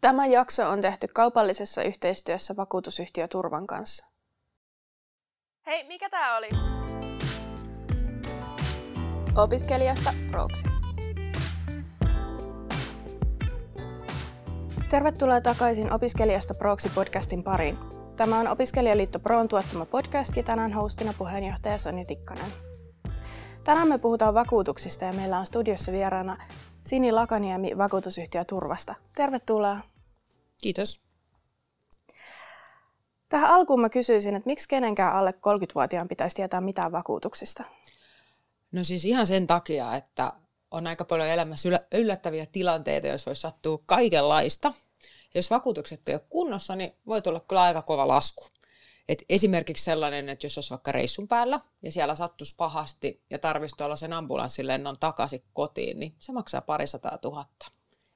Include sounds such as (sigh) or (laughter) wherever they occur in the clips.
Tämä jakso on tehty kaupallisessa yhteistyössä vakuutusyhtiö Turvan kanssa. Hei, mikä tää oli? Opiskelijasta proksi. Tervetuloa takaisin Opiskelijasta proksi podcastin pariin. Tämä on Opiskelijaliitto Proon tuottama podcast ja tänään hostina puheenjohtaja Soni Tikkanen. Tänään me puhutaan vakuutuksista ja meillä on studiossa vieraana Sini Lakaniemi vakuutusyhtiö Turvasta. Tervetuloa. Kiitos. Tähän alkuun mä kysyisin, että miksi kenenkään alle 30-vuotiaan pitäisi tietää mitään vakuutuksista? No siis ihan sen takia, että on aika paljon elämässä yllättäviä tilanteita, jos voi sattua kaikenlaista. Jos vakuutukset ei ole kunnossa, niin voi tulla kyllä aika kova lasku. Et esimerkiksi sellainen, että jos olisi vaikka reissun päällä ja siellä sattuisi pahasti ja tarvitsisi olla sen ambulanssilennon takaisin kotiin, niin se maksaa parisataa tuhatta.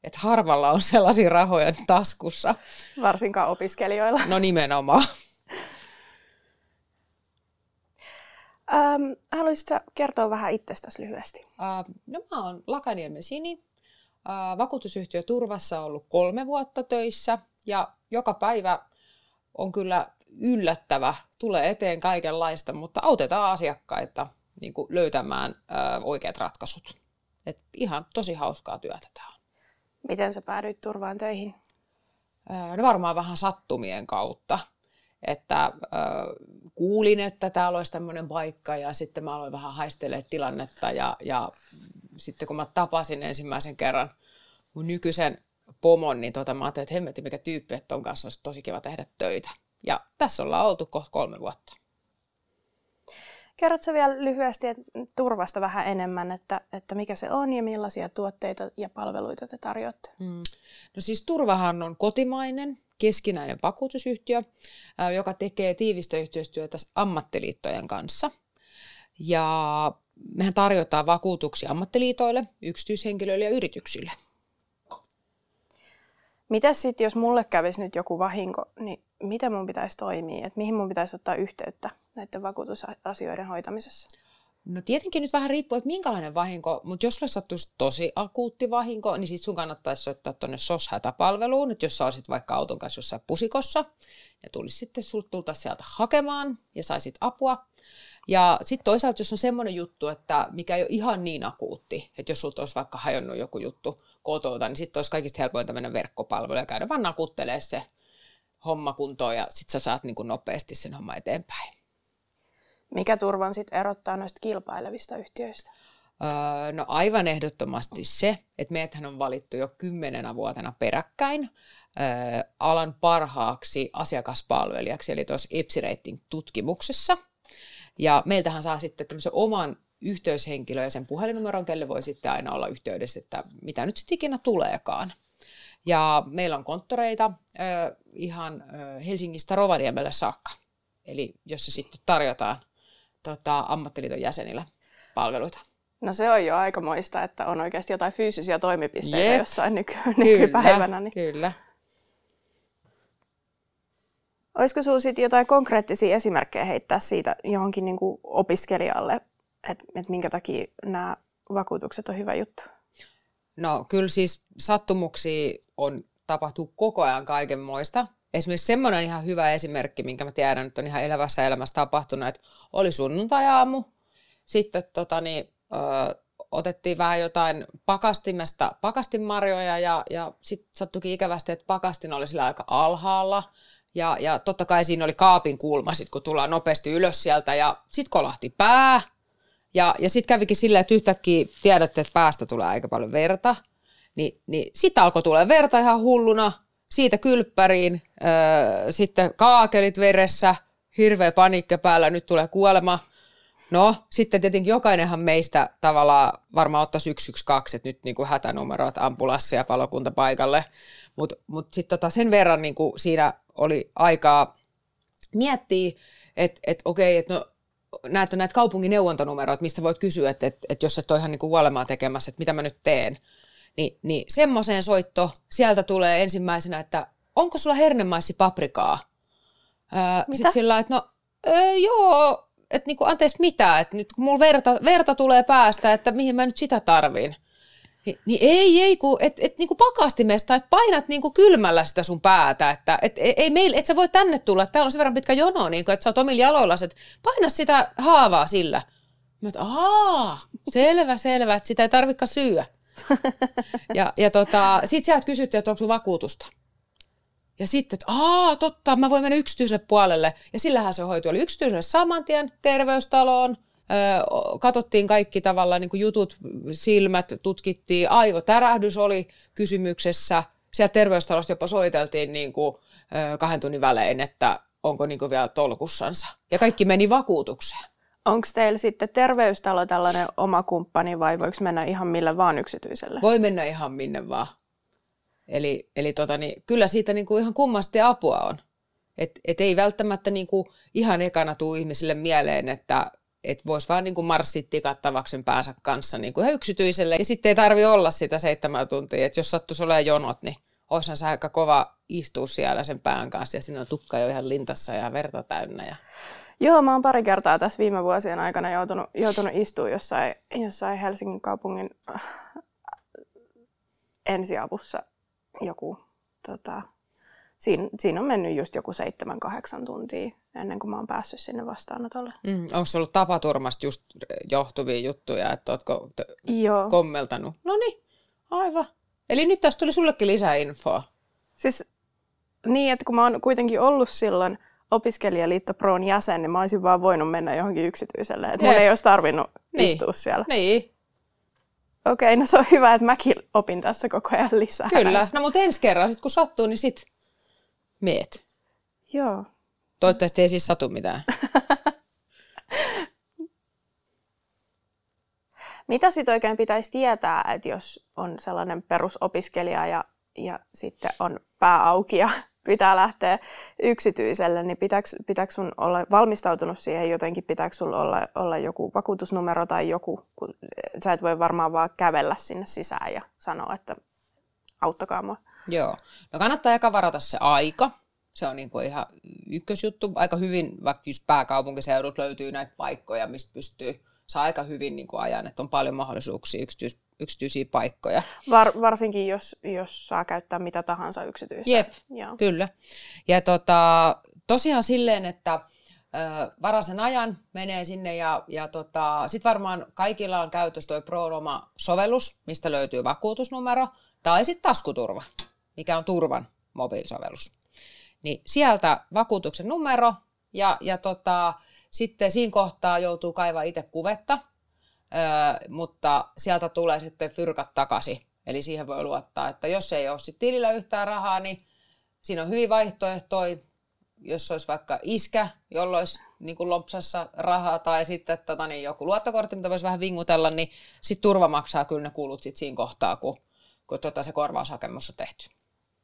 Et harvalla on sellaisia rahoja taskussa. Varsinkaan opiskelijoilla. No nimenomaan. Ähm, haluaisitko kertoa vähän itsestäsi lyhyesti? Äh, no mä oon Lakaniemen Sini. Äh, vakuutusyhtiö Turvassa ollut kolme vuotta töissä ja joka päivä on kyllä yllättävä, tulee eteen kaikenlaista, mutta autetaan asiakkaita niin kuin löytämään ää, oikeat ratkaisut. Et ihan tosi hauskaa työtä tämä on. Miten sä päädyit turvaan töihin? Ää, no varmaan vähän sattumien kautta. Että ää, kuulin, että täällä olisi tämmöinen paikka ja sitten mä aloin vähän haistelemaan tilannetta ja, ja sitten kun mä tapasin ensimmäisen kerran mun nykyisen pomon, niin tota, mä ajattelin, että hemmetti mikä tyyppi, että ton kanssa olisi tosi kiva tehdä töitä. Ja tässä ollaan oltu kohta kolme vuotta. Kerrotko vielä lyhyesti että turvasta vähän enemmän, että, että mikä se on ja millaisia tuotteita ja palveluita te tarjoatte? Mm. No siis Turvahan on kotimainen, keskinäinen vakuutusyhtiö, joka tekee tiivistä yhteistyötä ammattiliittojen kanssa. Ja mehän tarjotaan vakuutuksia ammattiliitoille, yksityishenkilöille ja yrityksille. Mitä sitten, jos mulle kävisi nyt joku vahinko, niin miten mun pitäisi toimia? Että mihin mun pitäisi ottaa yhteyttä näiden vakuutusasioiden hoitamisessa? No tietenkin nyt vähän riippuu, että minkälainen vahinko, mutta jos sulle sattuisi tosi akuutti vahinko, niin sitten sun kannattaisi soittaa tuonne SOS-hätäpalveluun, että jos sä olisit vaikka auton kanssa jossain pusikossa, ja tulisi sitten, sulta tulta sieltä hakemaan ja saisit apua. Ja sitten toisaalta, jos on semmoinen juttu, että mikä ei ole ihan niin akuutti, että jos sulta olisi vaikka hajonnut joku juttu kotota, niin sitten olisi kaikista helpointa mennä verkkopalveluun ja käydä vaan nakuttelee se homma kuntoon ja sitten sä saat niin kuin nopeasti sen homma eteenpäin. Mikä turvan sitten erottaa noista kilpailevista yhtiöistä? Öö, no aivan ehdottomasti se, että meidäthän on valittu jo kymmenenä vuotena peräkkäin öö, alan parhaaksi asiakaspalvelijaksi, eli tuossa EPSI-rating-tutkimuksessa. Ja meiltähän saa sitten tämmöisen oman yhteyshenkilön ja sen puhelinnumeron, kelle voi sitten aina olla yhteydessä, että mitä nyt sitten ikinä tuleekaan. Ja meillä on konttoreita ö, ihan Helsingistä Rovaniemelle saakka, eli jossa sitten tarjotaan tota, ammattiliiton jäsenille palveluita. No se on jo aikamoista, että on oikeasti jotain fyysisiä toimipisteitä Jep. jossain nyky- nykypäivänä. Niin. Kyllä. Olisiko sinulla sitten jotain konkreettisia esimerkkejä heittää siitä johonkin niin kuin opiskelijalle, että et minkä takia nämä vakuutukset on hyvä juttu? No kyllä siis sattumuksia on tapahtuu koko ajan kaikenmoista. Esimerkiksi semmoinen ihan hyvä esimerkki, minkä mä tiedän, että on ihan elävässä elämässä tapahtunut, että oli sunnuntai-aamu, sitten tota, niin, ö, otettiin vähän jotain pakastimesta pakastinmarjoja ja, ja sitten sattuikin ikävästi, että pakastin oli sillä aika alhaalla. Ja, ja totta kai siinä oli kaapin kulma, sit, kun tullaan nopeasti ylös sieltä ja sitten kolahti pää. Ja, ja sitten kävikin silleen, että yhtäkkiä tiedätte, että päästä tulee aika paljon verta. Ni, niin sitten alkoi tulla verta ihan hulluna, siitä kylppäriin, sitten kaakelit veressä, hirveä paniikka päällä, nyt tulee kuolema. No, sitten tietenkin jokainenhan meistä tavallaan varmaan ottaisi 112, että nyt niin kuin hätänumerot, ambulanssi ja palokunta paikalle. Mutta mut sitten tota sen verran niin kuin siinä oli aikaa miettiä, että et, okei, että no näet näitä kaupungin neuvontanumeroita, mistä voit kysyä, että, että, että jos et ole ihan niin kuolemaa tekemässä, että mitä mä nyt teen. Niin, niin semmoiseen soitto, sieltä tulee ensimmäisenä, että onko sulla hernemaissi paprikaa? Sitten sillä että no öö, joo, että niinku, anteeksi mitä, että nyt kun mulla verta, verta tulee päästä, että mihin mä nyt sitä tarvin. Niin, niin ei, ei, kun et, et niinku pakastimesta, että painat niinku kylmällä sitä sun päätä, että et, ei meil, et sä voi tänne tulla, täällä on sen verran pitkä jono, niinku, että sä oot omilla jaloilla, että paina sitä haavaa sillä. Mä että aa, selvä, selvä, että sitä ei tarvitse syödä. Ja, ja tota, sit sieltä kysyttiin, että onko sun vakuutusta. Ja sitten, että aa, totta, mä voin mennä yksityiselle puolelle. Ja sillähän se hoitui. Oli yksityiselle saman tien, terveystaloon, katsottiin kaikki tavallaan niin jutut, silmät tutkittiin, aivotärähdys oli kysymyksessä. Sieltä terveystalosta jopa soiteltiin niin kuin, kahden tunnin välein, että onko niin kuin vielä tolkussansa. Ja kaikki meni vakuutukseen. Onko teillä sitten terveystalo tällainen oma kumppani vai voiko mennä ihan millä vaan yksityiselle? Voi mennä ihan minne vaan. Eli, eli tota, niin, kyllä siitä niin kuin ihan kummasti apua on. Et, et ei välttämättä niin kuin ihan ekana tuu ihmisille mieleen, että et voisi vaan niin kuin marssit tikattavaksi päänsä kanssa niin kuin ihan yksityiselle. Ja sitten ei tarvi olla sitä seitsemän tuntia, että jos sattuisi olemaan jonot, niin olisihan se aika kova istua siellä sen pään kanssa ja siinä on tukka jo ihan lintassa ja verta täynnä. Ja... Joo, mä oon pari kertaa tässä viime vuosien aikana joutunut, joutunut istua jossain, jossain Helsingin kaupungin äh, ensiavussa joku, tota, siinä, siinä on mennyt just joku seitsemän, kahdeksan tuntia ennen kuin mä oon päässyt sinne vastaanotolle. Mm, onko se ollut tapaturmasta just johtuvia juttuja, että ootko t- Joo. kommeltanut? No niin, aivan. Eli nyt tässä tuli sullekin lisää infoa. Siis niin, että kun mä oon kuitenkin ollut silloin opiskelijaliitto Proon jäsen, niin mä olisin vaan voinut mennä johonkin yksityiselle. Että mun ei olisi tarvinnut niin. istua siellä. Niin. Okei, no se on hyvä, että mäkin opin tässä koko ajan lisää. Kyllä, no mutta ensi kerran sit kun sattuu, niin sit meet. Joo. Toivottavasti ei siis satu mitään. (laughs) Mitä sitten oikein pitäisi tietää, että jos on sellainen perusopiskelija ja, ja sitten on pää auki ja pitää lähteä yksityiselle, niin pitääkö, pitääkö sun olla valmistautunut siihen jotenkin, pitääkö sulla olla, olla joku vakuutusnumero tai joku, kun sä et voi varmaan vaan kävellä sinne sisään ja sanoa, että auttakaa mua. Joo, no kannattaa eka varata se aika, se on niin kuin ihan ykkösjuttu. Aika hyvin, vaikka just pääkaupunkiseudut löytyy näitä paikkoja, mistä pystyy saa aika hyvin niin kuin ajan, että on paljon mahdollisuuksia yksityis, yksityisiä paikkoja. Var, varsinkin jos, jos saa käyttää mitä tahansa yksityistä. Jep, Joo. kyllä. Ja tota, tosiaan silleen, että varasen ajan menee sinne ja, ja tota, sitten varmaan kaikilla on käytössä tuo ProRoma-sovellus, mistä löytyy vakuutusnumero, tai sitten taskuturva, mikä on turvan mobiilisovellus. Niin sieltä vakuutuksen numero ja, ja tota, sitten siinä kohtaa joutuu kaivaa itse kuvetta, öö, mutta sieltä tulee sitten fyrkat takaisin. Eli siihen voi luottaa, että jos ei ole sitten tilillä yhtään rahaa, niin siinä on hyvin vaihtoehtoja. Jos olisi vaikka iskä, jolla olisi niin kuin lopsassa rahaa tai sitten tota, niin joku luottokortti, mitä voisi vähän vingutella, niin sitten turva maksaa kyllä ne kulut sit siinä kohtaa, kun, kun tota se korvaushakemus on tehty.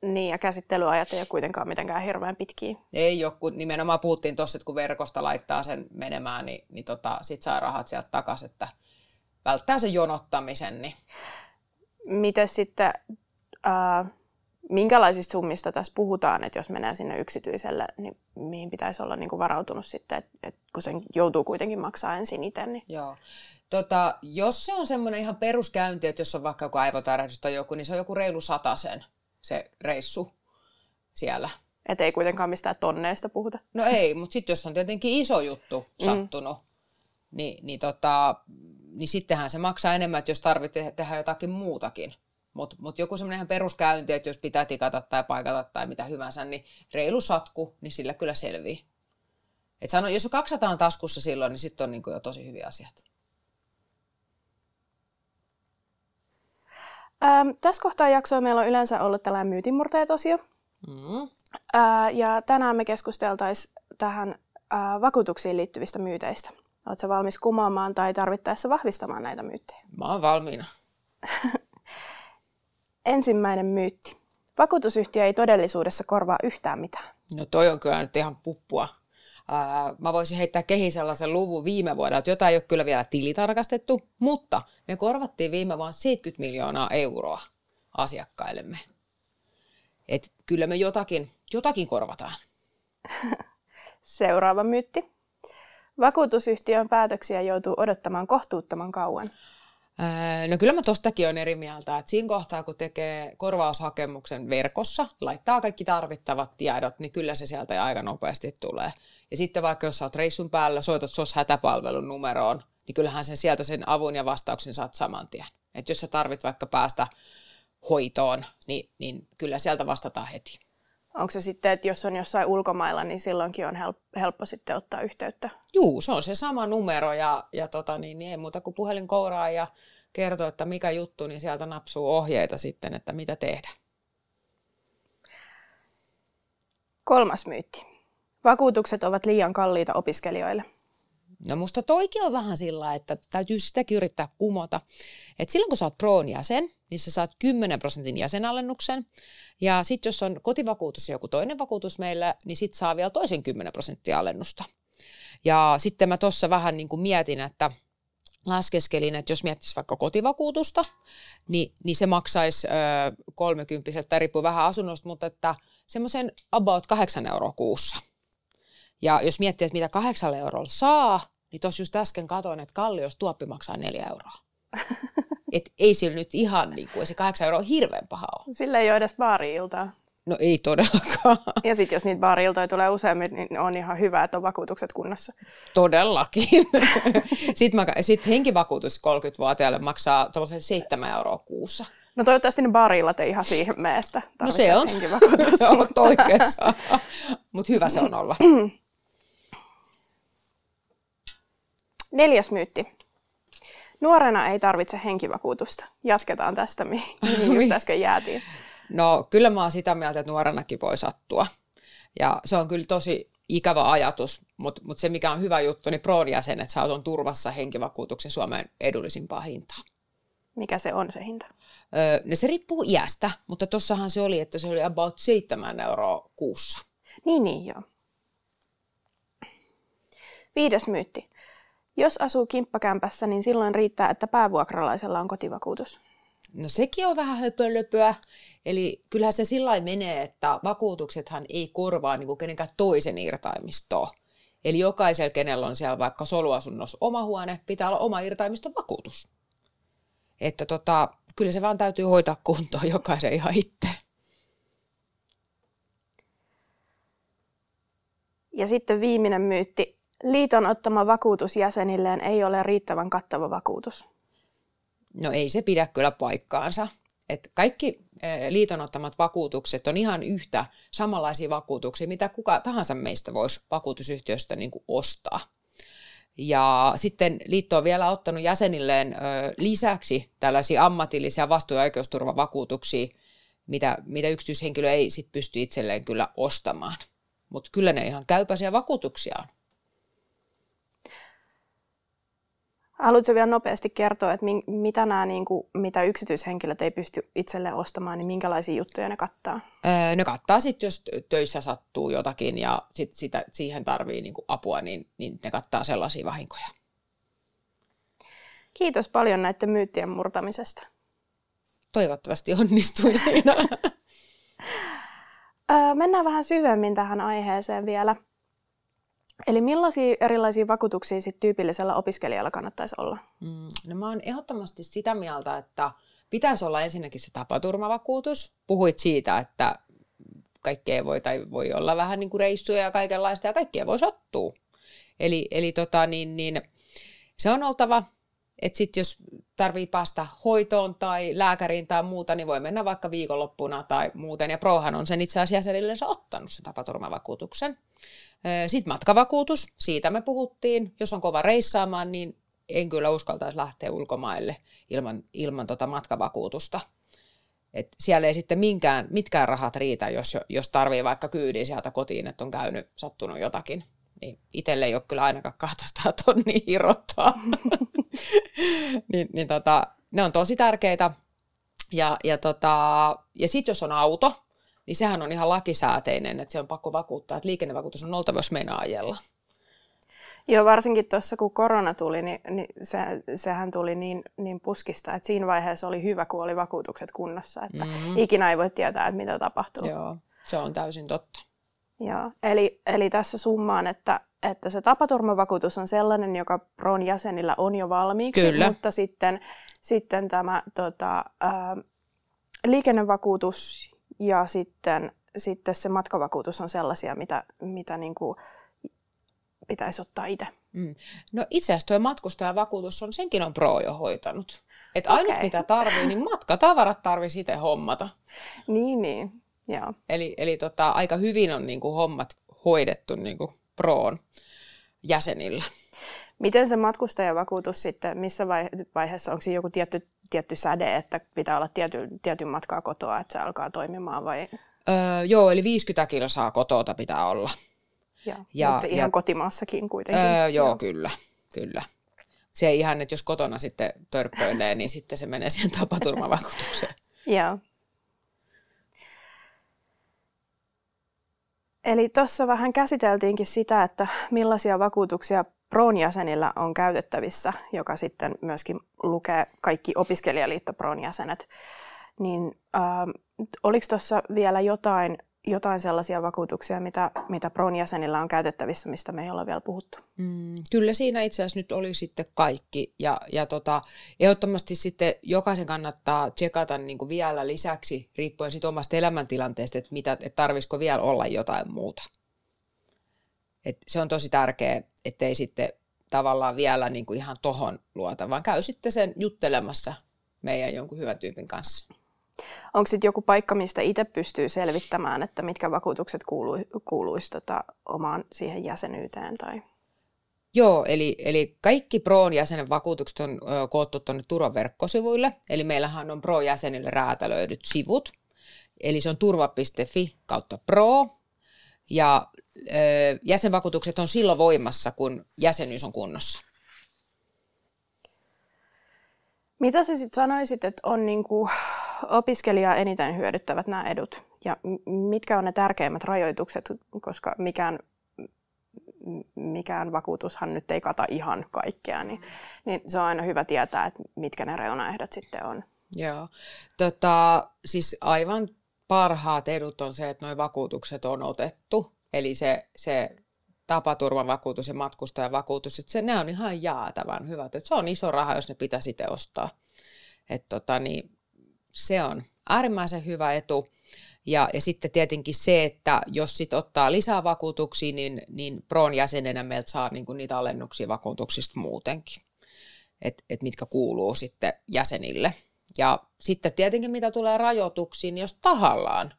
Niin, ja käsittelyajat ei ole kuitenkaan mitenkään hirveän pitkiä. Ei ole, kun nimenomaan puhuttiin tuossa, että kun verkosta laittaa sen menemään, niin, niin tota, sit saa rahat sieltä takaisin, että välttää sen jonottamisen. Niin. Miten sitten, äh, minkälaisista summista tässä puhutaan, että jos menee sinne yksityiselle, niin mihin pitäisi olla niin kuin varautunut sitten, että, että kun sen joutuu kuitenkin maksaa ensin itse? Niin... Joo. Tota, jos se on semmoinen ihan peruskäynti, että jos on vaikka joku aivotärähdys tai joku, niin se on joku reilu sen se reissu siellä. Että ei kuitenkaan mistään tonneista puhuta. No ei, mutta sitten jos on tietenkin iso juttu mm. sattunut, mm. niin, niin, tota, niin sittenhän se maksaa enemmän, että jos tarvitsee tehdä jotakin muutakin. Mutta mut joku semmoinen ihan peruskäynti, että jos pitää tikata tai paikata tai mitä hyvänsä, niin reilu satku, niin sillä kyllä selvii. Et sano, jos on 200 on taskussa silloin, niin sitten on niin jo tosi hyviä asiat. Ähm, tässä kohtaa jaksoa meillä on yleensä ollut tällainen myytinmurteet-osio. Mm. Äh, ja tänään me keskusteltaisiin tähän äh, vakuutuksiin liittyvistä myyteistä. Oletko valmis kumoamaan tai tarvittaessa vahvistamaan näitä myyttejä? Mä oon valmiina. (laughs) Ensimmäinen myytti. Vakuutusyhtiö ei todellisuudessa korvaa yhtään mitään. No toi on kyllä nyt ihan puppua ää, mä voisin heittää kehin sellaisen luvun viime vuodelta, jota ei ole kyllä vielä tilitarkastettu, mutta me korvattiin viime vuonna 70 miljoonaa euroa asiakkaillemme. Et kyllä me jotakin, jotakin korvataan. (laughs) Seuraava myytti. Vakuutusyhtiön päätöksiä joutuu odottamaan kohtuuttoman kauan. No kyllä mä tostakin on eri mieltä, että siinä kohtaa kun tekee korvaushakemuksen verkossa, laittaa kaikki tarvittavat tiedot, niin kyllä se sieltä aika nopeasti tulee. Ja sitten vaikka jos sä oot reissun päällä, soitat SOS hätäpalvelun numeroon, niin kyllähän sen sieltä sen avun ja vastauksen saat saman tien. Että jos sä tarvit vaikka päästä hoitoon, niin, niin kyllä sieltä vastataan heti. Onko se sitten, että jos on jossain ulkomailla, niin silloinkin on helppo, helppo sitten ottaa yhteyttä? Juu, se on se sama numero ja, ja tota, niin, niin ei muuta kuin puhelin kouraa ja kertoo, että mikä juttu, niin sieltä napsuu ohjeita sitten, että mitä tehdä. Kolmas myytti. Vakuutukset ovat liian kalliita opiskelijoille. No musta toikin on vähän sillä, että täytyy sitäkin yrittää kumota. Et silloin kun sä oot Proon jäsen, niin sä saat 10 prosentin jäsenalennuksen. Ja sitten jos on kotivakuutus ja joku toinen vakuutus meillä, niin sit saa vielä toisen 10 prosenttia alennusta. Ja sitten mä tuossa vähän niin kuin mietin, että laskeskelin, että jos miettisi vaikka kotivakuutusta, niin, niin se maksaisi ö, 30, riippuu vähän asunnosta, mutta että semmoisen about 8 euroa kuussa. Ja jos miettii, että mitä kahdeksalla eurolla saa, niin tuossa just äsken katsoin, että Kallios tuoppi maksaa neljä euroa. (laughs) Et ei sillä nyt ihan niin kuin, se kahdeksan euroa hirveän paha ole. Sillä ei ole edes baari-iltaa. No ei todellakaan. (laughs) Ja sitten jos niitä baari-iltoja tulee useammin, niin on ihan hyvä, että on vakuutukset kunnossa. Todellakin. (laughs) sitten, mä, sit henkivakuutus 30-vuotiaille maksaa tuollaisen 7 euroa kuussa. No toivottavasti ne baariillat ei ihan siihen mene, että No se on, olet oikeassa. Mutta hyvä se on olla. (clears throat) Neljäs myytti. Nuorena ei tarvitse henkivakuutusta. Jatketaan tästä, mihin (laughs) just äsken jäätiin. No kyllä mä oon sitä mieltä, että nuorenakin voi sattua. Ja se on kyllä tosi ikävä ajatus, mutta mut se mikä on hyvä juttu, niin Proon jäsenet saa on turvassa henkivakuutuksen Suomen edullisimpaa hintaa. Mikä se on se hinta? Öö, no se riippuu iästä, mutta tossahan se oli, että se oli about 7 euroa kuussa. Niin, niin, joo. Viides myytti. Jos asuu kimppakämpässä, niin silloin riittää, että päävuokralaisella on kotivakuutus. No sekin on vähän höpölöpöä. Eli kyllähän se sillä menee, että vakuutuksethan ei korvaa niin kuin kenenkään toisen irtaimistoa. Eli jokaisella, kenellä on siellä vaikka soluasunnossa oma huone, pitää olla oma irtaimiston vakuutus. Että tota, kyllä se vaan täytyy hoitaa kuntoon (laughs) jokaisen ihan itse. Ja sitten viimeinen myytti. Liiton ottama vakuutus jäsenilleen ei ole riittävän kattava vakuutus. No ei se pidä kyllä paikkaansa. Et kaikki eh, liiton ottamat vakuutukset on ihan yhtä samanlaisia vakuutuksia, mitä kuka tahansa meistä voisi vakuutusyhtiöstä niin kuin ostaa. Ja sitten liitto on vielä ottanut jäsenilleen lisäksi tällaisia ammatillisia vastuu- ja oikeusturvavakuutuksia, mitä, mitä yksityishenkilö ei sit pysty itselleen kyllä ostamaan. Mutta kyllä ne ihan käypäisiä vakuutuksia on. Haluatko vielä nopeasti kertoa, että mitä, nämä, niin kuin, mitä yksityishenkilöt ei pysty itselleen ostamaan, niin minkälaisia juttuja ne kattaa? Öö, ne kattaa sitten, jos töissä sattuu jotakin ja sit sitä, siihen tarvii niin kuin apua, niin, niin ne kattaa sellaisia vahinkoja. Kiitos paljon näiden myyttien murtamisesta. Toivottavasti onnistuin siinä. (laughs) öö, mennään vähän syvemmin tähän aiheeseen vielä. Eli millaisia erilaisia vakuutuksia sit tyypillisellä opiskelijalla kannattaisi olla? Mm, no mä oon ehdottomasti sitä mieltä, että pitäisi olla ensinnäkin se tapaturmavakuutus. Puhuit siitä, että kaikkea voi, tai voi olla vähän niin kuin reissuja ja kaikenlaista, ja kaikkea voi sattua. Eli, eli tota, niin, niin, se on oltava, että sitten jos tarvii päästä hoitoon tai lääkäriin tai muuta, niin voi mennä vaikka viikonloppuna tai muuten. Ja Prohan on sen itse asiassa edelleen ottanut sen tapaturmavakuutuksen. Sitten matkavakuutus, siitä me puhuttiin. Jos on kova reissaamaan, niin en kyllä uskaltaisi lähteä ulkomaille ilman, ilman tota matkavakuutusta. Et siellä ei sitten minkään, mitkään rahat riitä, jos, jos tarvii vaikka kyydin sieltä kotiin, että on käynyt, sattunut jotakin. Niin itselle ei ole kyllä ainakaan 200 tonnia irrottaa. (laughs) niin, niin tota, ne on tosi tärkeitä. Ja, ja, tota, ja sitten jos on auto, niin sehän on ihan lakisääteinen, että se on pakko vakuuttaa, että liikennevakuutus on oltava, jos meinaa ajella. Joo, varsinkin tuossa kun korona tuli, niin, niin se, sehän tuli niin, niin puskista, että siinä vaiheessa oli hyvä, kun oli vakuutukset kunnossa, että mm-hmm. ikinä ei voi tietää, että mitä tapahtuu. Joo, se on täysin totta. Joo, eli, eli tässä summaan, että, että se tapaturmavakuutus on sellainen, joka PRON jäsenillä on jo valmiiksi, Kyllä. mutta sitten sitten tämä tota, ää, liikennevakuutus ja sitten, sitten se matkavakuutus on sellaisia, mitä, mitä niin kuin pitäisi ottaa itse. Mm. No itse asiassa tuo matkustajavakuutus on, senkin on Pro jo hoitanut. Että ainut okay. mitä tarvii, niin matkatavarat tarvii sitten hommata. Niin, niin. Joo. Eli, eli tota, aika hyvin on niin kuin hommat hoidettu niin kuin Proon jäsenillä. Miten se matkustajavakuutus sitten, missä vaiheessa, onko siinä joku tietty, tietty säde, että pitää olla tiety, tietyn matkaa kotoa, että se alkaa toimimaan vai? Öö, joo, eli 50 kilsaa kotota pitää olla. Ja, ja, mutta ihan ja, kotimaassakin kuitenkin. Öö, joo, joo, kyllä, kyllä. Se ei ihan, että jos kotona sitten törppöilee, niin sitten se menee siihen tapaturmavakuutukseen. (laughs) Joo. Eli tuossa vähän käsiteltiinkin sitä, että millaisia vakuutuksia Proon jäsenillä on käytettävissä, joka sitten myöskin lukee kaikki opiskelijaliitto Proon jäsenet. Niin äh, oliko tuossa vielä jotain jotain sellaisia vakuutuksia, mitä, mitä Pron jäsenillä on käytettävissä, mistä me ei olla vielä puhuttu? Mm, kyllä siinä itse asiassa nyt oli sitten kaikki. Ja, ja tota, ehdottomasti sitten jokaisen kannattaa tsekata niin kuin vielä lisäksi, riippuen sitten omasta elämäntilanteesta, että, mitä, että tarvisiko vielä olla jotain muuta. Et se on tosi tärkeää, ettei sitten tavallaan vielä niin kuin ihan tohon luota, vaan käy sitten sen juttelemassa meidän jonkun hyvän tyypin kanssa. Onko sitten joku paikka, mistä itse pystyy selvittämään, että mitkä vakuutukset kuulu, kuuluisi tota, omaan siihen jäsenyyteen? Tai... Joo, eli, eli kaikki Proon jäsenen vakuutukset on ö, koottu tuonne turvaverkkosivuille. Eli meillähän on Pro-jäsenille räätälöidyt sivut. Eli se on turva.fi kautta Pro. Ja ö, jäsenvakuutukset on silloin voimassa, kun jäsenyys on kunnossa. Mitä sä sitten sanoisit, että on niinku opiskelijaa eniten hyödyttävät nämä edut? Ja mitkä on ne tärkeimmät rajoitukset, koska mikään, mikään vakuutushan nyt ei kata ihan kaikkea, niin, niin se on aina hyvä tietää, että mitkä ne reunaehdot sitten on. Joo, tota, siis aivan parhaat edut on se, että nuo vakuutukset on otettu. Eli se, se tapaturmavakuutus ja matkustajavakuutus, että se, ne on ihan jäätävän hyvät. Että se on iso raha, jos ne pitää sitten ostaa. Et tota, niin, se on äärimmäisen hyvä etu. Ja, ja sitten tietenkin se, että jos sit ottaa lisää vakuutuksia, niin, niin Proon jäsenenä meiltä saa niinku niitä alennuksia vakuutuksista muutenkin, et, et mitkä kuuluu sitten jäsenille. Ja sitten tietenkin mitä tulee rajoituksiin, niin jos tahallaan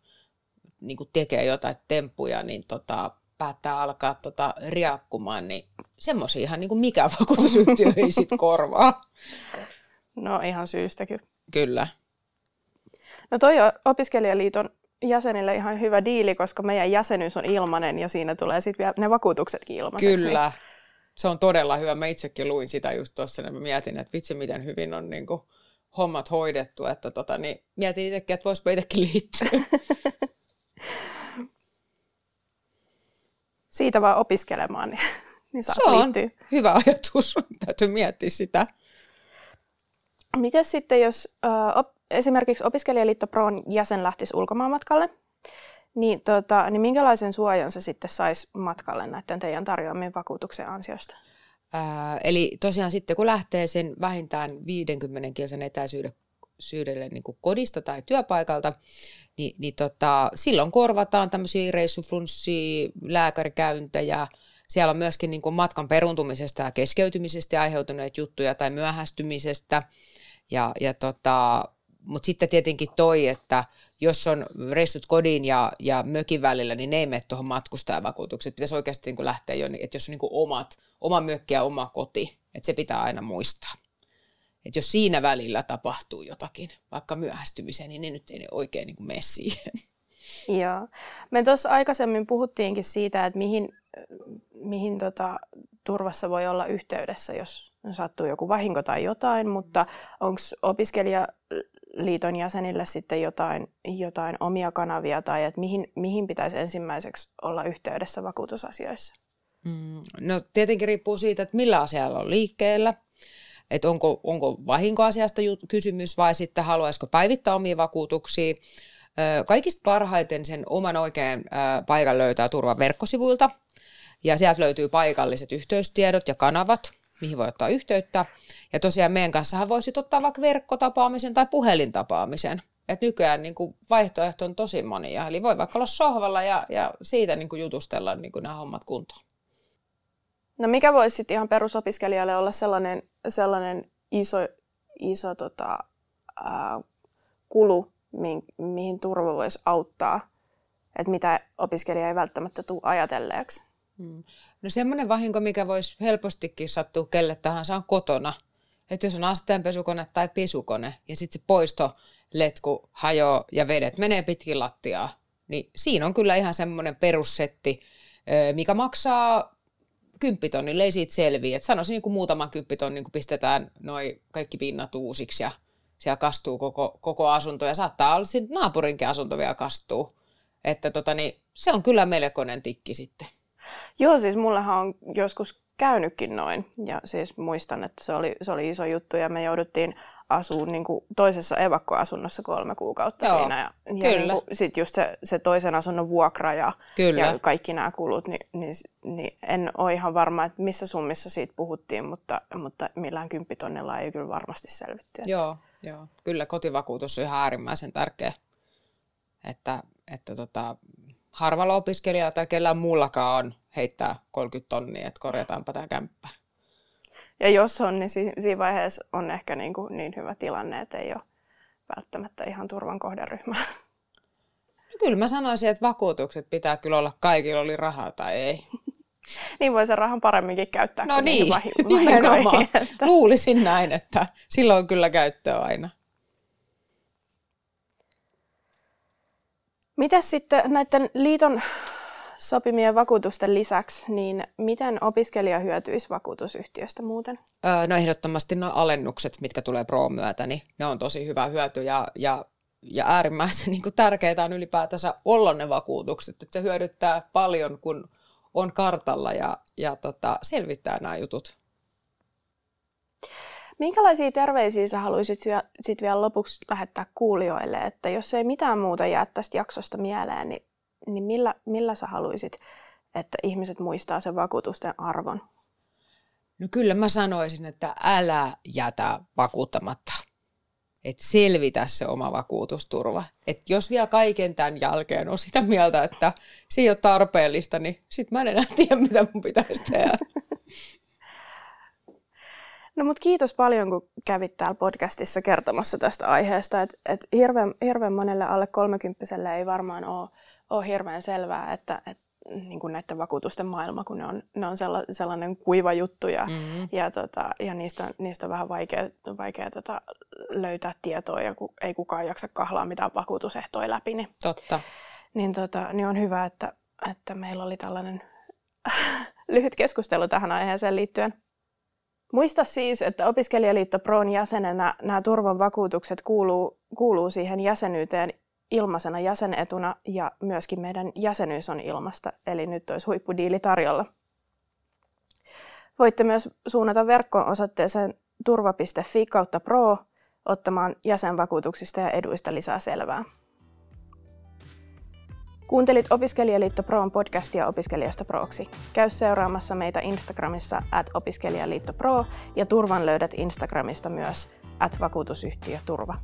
niin tekee jotain temppuja, niin tota, päättää alkaa tota riakkumaan, niin semmoisia ihan niin kuin mikä vakuutusyhtiö ei sit korvaa. (laughs) No ihan syystäkin. Kyllä. No toi on opiskelijaliiton jäsenille ihan hyvä diili, koska meidän jäsenyys on ilmanen ja siinä tulee sitten vielä ne vakuutuksetkin ilmaiseksi. Kyllä. Se on todella hyvä. Mä itsekin luin sitä just tuossa ja mä mietin, että vitsi miten hyvin on niin kuin hommat hoidettu, että tota, niin mietin itsekin, että voisipa itsekin liittyä. (laughs) siitä vaan opiskelemaan, niin, niin saa Se on liittyä. hyvä ajatus, (laughs) täytyy miettiä sitä. Miten sitten, jos äh, op, esimerkiksi Opiskelijaliitto Proon jäsen lähtisi ulkomaanmatkalle, niin, tota, niin minkälaisen suojan se sitten saisi matkalle näiden teidän tarjoamien vakuutuksen ansiosta? Ää, eli tosiaan sitten kun lähtee sen vähintään 50 kilsan etäisyyden syydelle niin kodista tai työpaikalta, niin, niin tota, silloin korvataan tämmöisiä reissuflunssia, lääkärikäyntejä, siellä on myöskin niin kuin matkan peruntumisesta ja keskeytymisestä aiheutuneet juttuja tai myöhästymisestä. Ja, ja tota, mutta sitten tietenkin toi, että jos on reissut kodin ja, ja mökin välillä, niin ne ei mene tuohon matkustajavakuutukseen. Pitäisi oikeasti niin lähteä jo, että jos on niin omat, oma mökki ja oma koti, että se pitää aina muistaa että jos siinä välillä tapahtuu jotakin, vaikka myöhästymiseen, niin ne nyt ei oikein niin mene siihen. Joo. Me tuossa aikaisemmin puhuttiinkin siitä, että mihin, mihin tota, turvassa voi olla yhteydessä, jos sattuu joku vahinko tai jotain, mutta onko opiskelijaliiton jäsenille sitten jotain, jotain omia kanavia tai että mihin, mihin pitäisi ensimmäiseksi olla yhteydessä vakuutusasioissa? Mm, no tietenkin riippuu siitä, että millä asialla on liikkeellä että onko, onko vahinkoasiasta kysymys vai sitten haluaisiko päivittää omia vakuutuksia. Kaikista parhaiten sen oman oikean paikan löytää turvan verkkosivuilta ja sieltä löytyy paikalliset yhteystiedot ja kanavat. Mihin voi ottaa yhteyttä. Ja tosiaan meidän kanssa voisit ottaa vaikka verkkotapaamisen tai puhelintapaamisen. Et nykyään niin kuin vaihtoehto on tosi monia. Eli voi vaikka olla sohvalla ja, ja siitä niin kuin jutustella niin kuin nämä hommat kuntoon. No mikä voisi sitten ihan perusopiskelijalle olla sellainen, sellainen iso, iso tota, ää, kulu, mi- mihin turva voisi auttaa, että mitä opiskelija ei välttämättä tule ajatelleeksi? Hmm. No semmoinen vahinko, mikä voisi helpostikin sattua kelle tahansa on kotona. Että jos on asteenpesukone tai pisukone ja sitten se poisto letku hajoaa ja vedet menee pitkin lattiaa, niin siinä on kyllä ihan semmoinen perussetti, mikä maksaa kymppitonnille, ei siitä selviä. Et sanoisin niin kuin muutaman kymppitonnin, kun pistetään noi kaikki pinnat uusiksi ja siellä kastuu koko, koko asunto ja saattaa olla naapurinkin asunto vielä kastuu. Että tota, niin, se on kyllä melkoinen tikki sitten. Joo, siis mullehan on joskus käynytkin noin. Ja siis muistan, että se oli, se oli iso juttu ja me jouduttiin asuu niin kuin toisessa evakkoasunnossa kolme kuukautta Joo, siinä. Ja, ja niin sitten just se, se toisen asunnon vuokra ja, kyllä. ja kaikki nämä kulut, niin, niin, niin en ole ihan varma, että missä summissa siitä puhuttiin, mutta, mutta millään kymppitonnilla ei kyllä varmasti selvitty. Joo, joo, kyllä kotivakuutus on ihan äärimmäisen tärkeä. Että, että tota, harvalla opiskelijalla tai kellään muullakaan on heittää 30 tonnia, että korjataanpa tämä kämppä. Ja jos on, niin siinä vaiheessa on ehkä niin, kuin niin hyvä tilanne, että ei ole välttämättä ihan turvan kohderyhmä. No kyllä mä sanoisin, että vakuutukset pitää kyllä olla kaikilla, oli rahaa tai ei. (laughs) niin voi sen rahan paremminkin käyttää no niin, (laughs) nimenomaan. Että... Luulisin näin, että silloin kyllä käyttöä aina. Miten sitten näiden liiton sopimien vakuutusten lisäksi, niin miten opiskelija hyötyisi vakuutusyhtiöstä muuten? No ehdottomasti no alennukset, mitkä tulee Pro myötä, niin ne on tosi hyvä hyöty ja, ja, ja äärimmäisen (laughs) niin tärkeää on ylipäätänsä olla ne vakuutukset, että se hyödyttää paljon, kun on kartalla ja, ja tota, selvittää nämä jutut. Minkälaisia terveisiä sä haluaisit sit vielä lopuksi lähettää kuulijoille, että jos ei mitään muuta jää tästä jaksosta mieleen, niin niin millä, millä sä haluaisit, että ihmiset muistaa sen vakuutusten arvon? No kyllä mä sanoisin, että älä jätä vakuuttamatta. Että selvitä se oma vakuutusturva. Että jos vielä kaiken tämän jälkeen on sitä mieltä, että se ei ole tarpeellista, niin sitten mä en enää tiedä, mitä mun pitäisi tehdä. No mutta kiitos paljon, kun kävit täällä podcastissa kertomassa tästä aiheesta. Että et hirveän, hirveän monelle alle kolmekymppiselle ei varmaan ole ole hirveän selvää, että, että niin kuin näiden vakuutusten maailma, kun ne on, ne on sella, sellainen kuiva juttu ja, mm-hmm. ja, tota, ja niistä, niistä on vähän vaikea, vaikea tota, löytää tietoa ja ku, ei kukaan jaksa kahlaa mitään vakuutusehtoja läpi. Niin, Totta. Niin, tota, niin on hyvä, että, että meillä oli tällainen (laughs) lyhyt keskustelu tähän aiheeseen liittyen. Muista siis, että Opiskelijaliitto Proon jäsenenä nämä turvan vakuutukset kuuluu, kuuluu siihen jäsenyyteen ilmaisena jäsenetuna ja myöskin meidän jäsenyys on ilmasta, eli nyt olisi huippudiili tarjolla. Voitte myös suunnata verkkoon osoitteeseen turva.fi kautta pro ottamaan jäsenvakuutuksista ja eduista lisää selvää. Kuuntelit Opiskelijaliitto Proon podcastia Opiskelijasta Proksi. Käy seuraamassa meitä Instagramissa at Opiskelijaliitto Pro ja Turvan löydät Instagramista myös at vakuutusyhtiö Turva.